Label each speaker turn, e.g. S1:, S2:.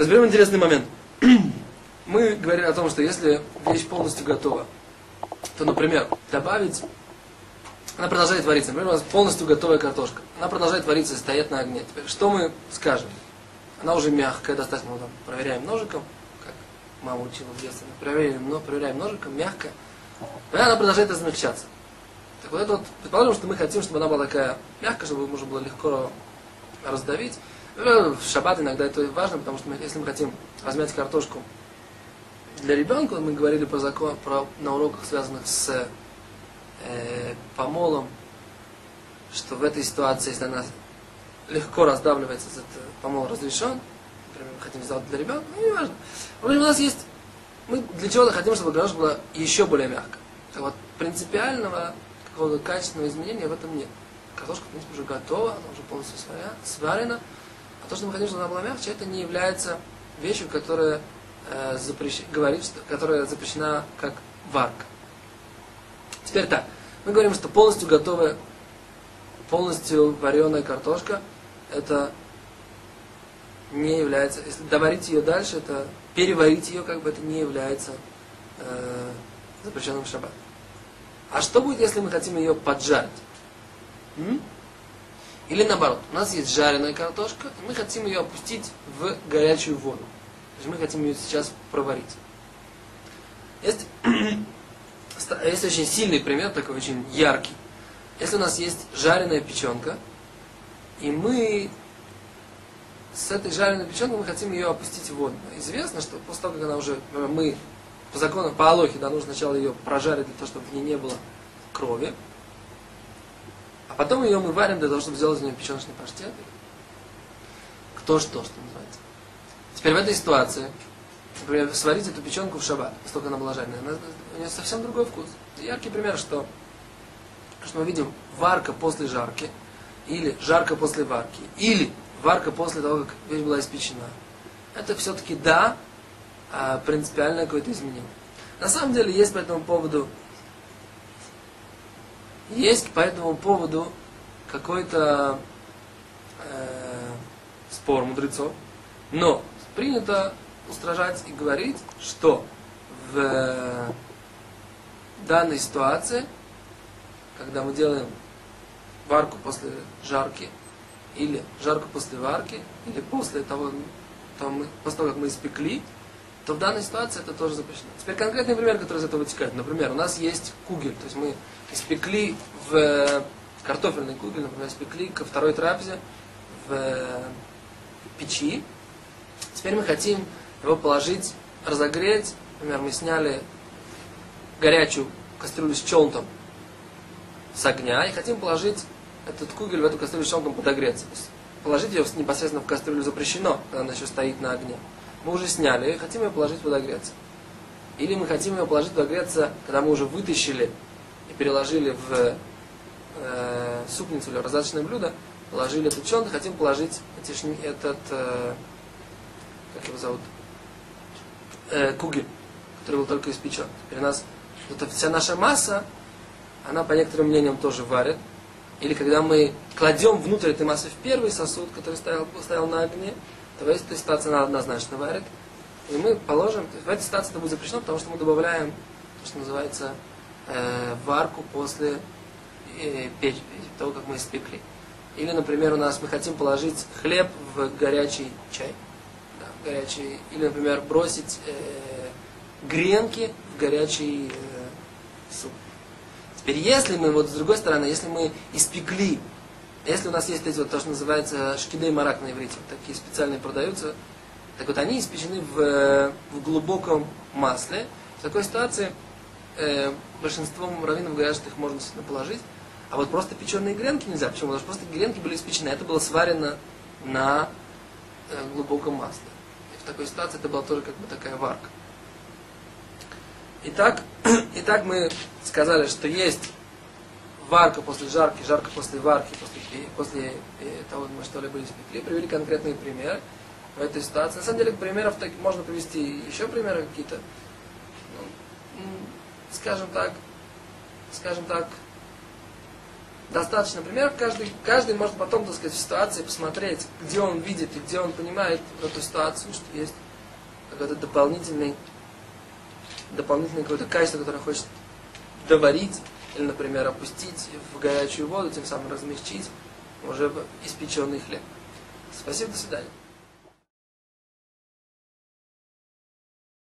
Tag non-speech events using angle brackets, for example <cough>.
S1: Разберем интересный момент. <clears throat> Мы говорили о том, что если вещь полностью готова, то, например, добавить, она продолжает вариться. Например, у нас полностью готовая картошка. Она продолжает вариться и стоит на огне. Теперь, что мы скажем? Она уже мягкая, достаточно, мы там проверяем ножиком, как мама учила в детстве. Проверяем, но, проверяем ножиком, мягкая. И она продолжает размягчаться. Так вот это вот, предположим, что мы хотим, чтобы она была такая мягкая, чтобы можно было легко раздавить. В шаббат иногда это важно, потому что мы, если мы хотим размять картошку для ребенка, мы говорили про закон, про, на уроках, связанных с э, помолом, что в этой ситуации, если она легко раздавливается, этот помол разрешен, например, мы хотим сделать для ребенка, ну, не важно. У нас есть, мы для чего-то хотим, чтобы картошка была еще более мягкая. Так вот, принципиального какого-то качественного изменения в этом нет. Картошка, в принципе, уже готова, она уже полностью сварена. То, что мы хотим, чтобы она была мягче, это не является вещью, которая э, запрещ... говорит, что... которая запрещена как варка. Теперь так. Мы говорим, что полностью готовая, полностью вареная картошка, это не является, если доварить ее дальше, это переварить ее, как бы это не является э, запрещенным в шаббат. А что будет, если мы хотим ее поджарить? М? Или наоборот, у нас есть жареная картошка, и мы хотим ее опустить в горячую воду. То есть мы хотим ее сейчас проварить. Есть, <clears throat> есть очень сильный пример, такой очень яркий. Если у нас есть жареная печенка, и мы с этой жареной печенкой мы хотим ее опустить в воду. Известно, что после того, как она уже, мы по закону, по Алохе, да, нужно сначала ее прожарить для того, чтобы в ней не было крови. А потом ее мы варим для того, чтобы сделать из нее печеночный паштет. Кто что, что называется. Теперь в этой ситуации, например, сварить эту печенку в шаббат, столько она была жареная, у нее совсем другой вкус. Яркий пример, что, что мы видим варка после жарки, или жарка после варки, или варка после того, как вещь была испечена. Это все-таки да, а, принципиальное какое-то изменение. На самом деле есть по этому поводу есть по этому поводу какой-то э, спор мудрецов, но принято устражать и говорить, что в данной ситуации, когда мы делаем варку после жарки, или жарку после варки, или после того, того после того, как мы испекли, то в данной ситуации это тоже запрещено. Теперь конкретный пример, который из этого вытекает. Например, у нас есть кугель, то есть мы испекли в э, картофельный кугель, например, испекли ко второй трапезе в э, печи. Теперь мы хотим его положить, разогреть. Например, мы сняли горячую кастрюлю с челнтом с огня и хотим положить этот кугель в эту кастрюлю с челнтом подогреться. Положить ее непосредственно в кастрюлю запрещено, когда она еще стоит на огне мы уже сняли, и хотим ее положить подогреться. Или мы хотим ее положить подогреться, когда мы уже вытащили и переложили в э, супницу или раздаточное блюдо, положили этот чон, хотим положить этот, э, как его зовут, э, кугель, который был только испечен. Теперь у нас вот вся наша масса, она по некоторым мнениям тоже варит. Или когда мы кладем внутрь этой массы в первый сосуд, который стоял, стоял на огне, то в этой ситуации она однозначно варит. И мы положим, в этой ситуации это будет запрещено, потому что мы добавляем то, что называется э, варку после э, печь, того, как мы испекли. Или, например, у нас мы хотим положить хлеб в горячий чай. Да, горячий, или, например, бросить э, гренки в горячий э, суп. Теперь, если мы, вот с другой стороны, если мы испекли если у нас есть эти вот то, что называется шкидей марак на иврите, вот такие специальные продаются, так вот они испечены в, в глубоком масле. В такой ситуации э, большинство раввинов говорят, что их можно действительно положить. А вот просто печеные гренки нельзя. Почему? Потому что просто гренки были испечены. Это было сварено на э, глубоком масле. И в такой ситуации это была тоже как бы такая варка. Итак, <clears throat> итак мы сказали, что есть варка после жарки, жарка после варки, после, после э, того, мы что-либо испекли, привели конкретные примеры в этой ситуации. На самом деле, примеров так, можно привести еще примеры какие-то, ну, скажем так, скажем так, Достаточно примеров, каждый, каждый может потом, так сказать, в ситуации посмотреть, где он видит и где он понимает эту ситуацию, что есть какой-то дополнительный, дополнительное какое-то качество, которое хочет доварить, или, например, опустить в горячую воду, тем самым размягчить уже испеченный хлеб. Спасибо, до свидания.